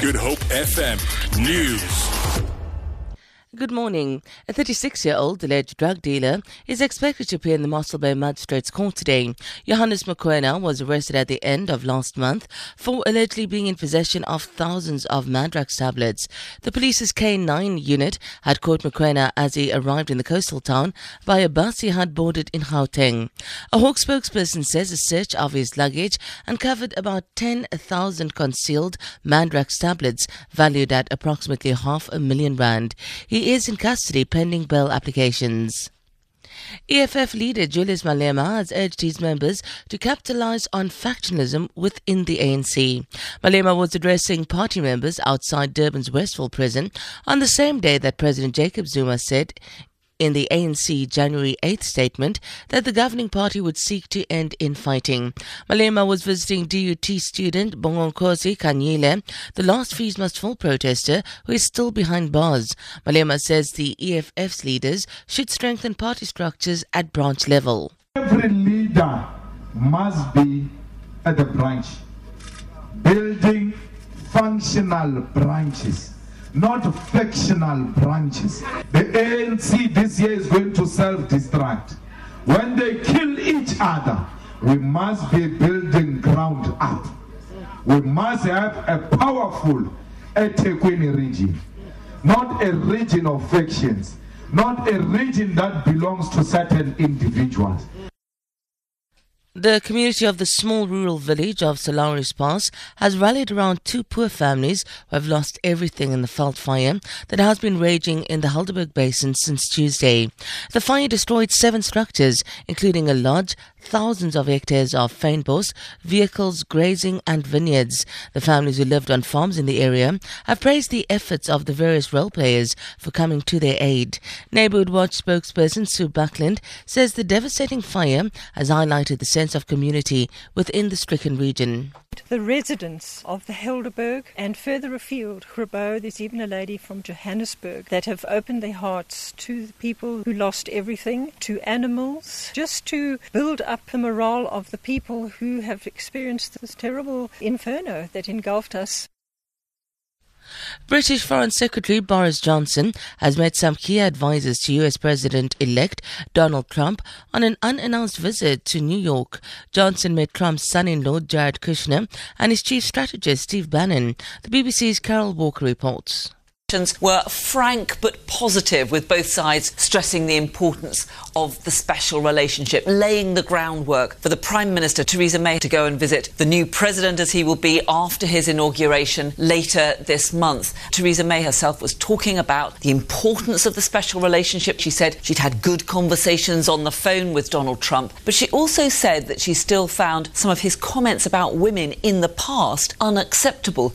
Good Hope FM News. Good morning. A 36 year old alleged drug dealer is expected to appear in the Mossel Bay Magistrates Court today. Johannes Mokoena was arrested at the end of last month for allegedly being in possession of thousands of Mandrax tablets. The police's K9 unit had caught Mokoena as he arrived in the coastal town by a bus he had boarded in Gauteng. A Hawk spokesperson says a search of his luggage uncovered about 10,000 concealed Mandrax tablets valued at approximately half a million rand. He is in custody pending bail applications. EFF leader Julius Malema has urged his members to capitalize on factionalism within the ANC. Malema was addressing party members outside Durban's Westville prison on the same day that President Jacob Zuma said in the ANC January 8th statement that the governing party would seek to end infighting. Malema was visiting DUT student Bonginkosi Khanyile, the last fees must fall protester who is still behind bars. Malema says the EFF's leaders should strengthen party structures at branch level. Every leader must be at the branch, building functional branches not factional branches. The ANC this year is going to self-destruct. When they kill each other, we must be building ground up. We must have a powerful eThekwini region, not a region of factions, not a region that belongs to certain individuals. The community of the small rural village of Sir Lowry's Pass has rallied around two poor families who have lost everything in the Veld fire that has been raging in the Helderberg Basin since Tuesday. The fire destroyed seven structures, including a lodge, thousands of hectares of fynbos, vehicles, grazing, and vineyards. The families who lived on farms in the area have praised the efforts of the various role players for coming to their aid. Neighborhood Watch spokesperson Sue Buckland says the devastating fire has highlighted the sense of community within the stricken region. The residents of the Helderberg and further afield, Grabouw, there's even a lady from Johannesburg that have opened their hearts to the people who lost everything, to animals, just to build up the morale of the people who have experienced this terrible inferno that engulfed us. British Foreign Secretary Boris Johnson has met some key advisors to US President elect Donald Trump on an unannounced visit to New York. Johnson met Trump's son in law Jared Kushner and his chief strategist Steve Bannon. The BBC's Carol Walker reports were frank but positive, with both sides stressing the importance of the special relationship, laying the groundwork for the Prime Minister Theresa May to go and visit the new president as he will be after his inauguration later this month. Theresa May herself was talking about the importance of the special relationship. She said she'd had good conversations on the phone with Donald Trump, but she also said that she still found some of his comments about women in the past unacceptable.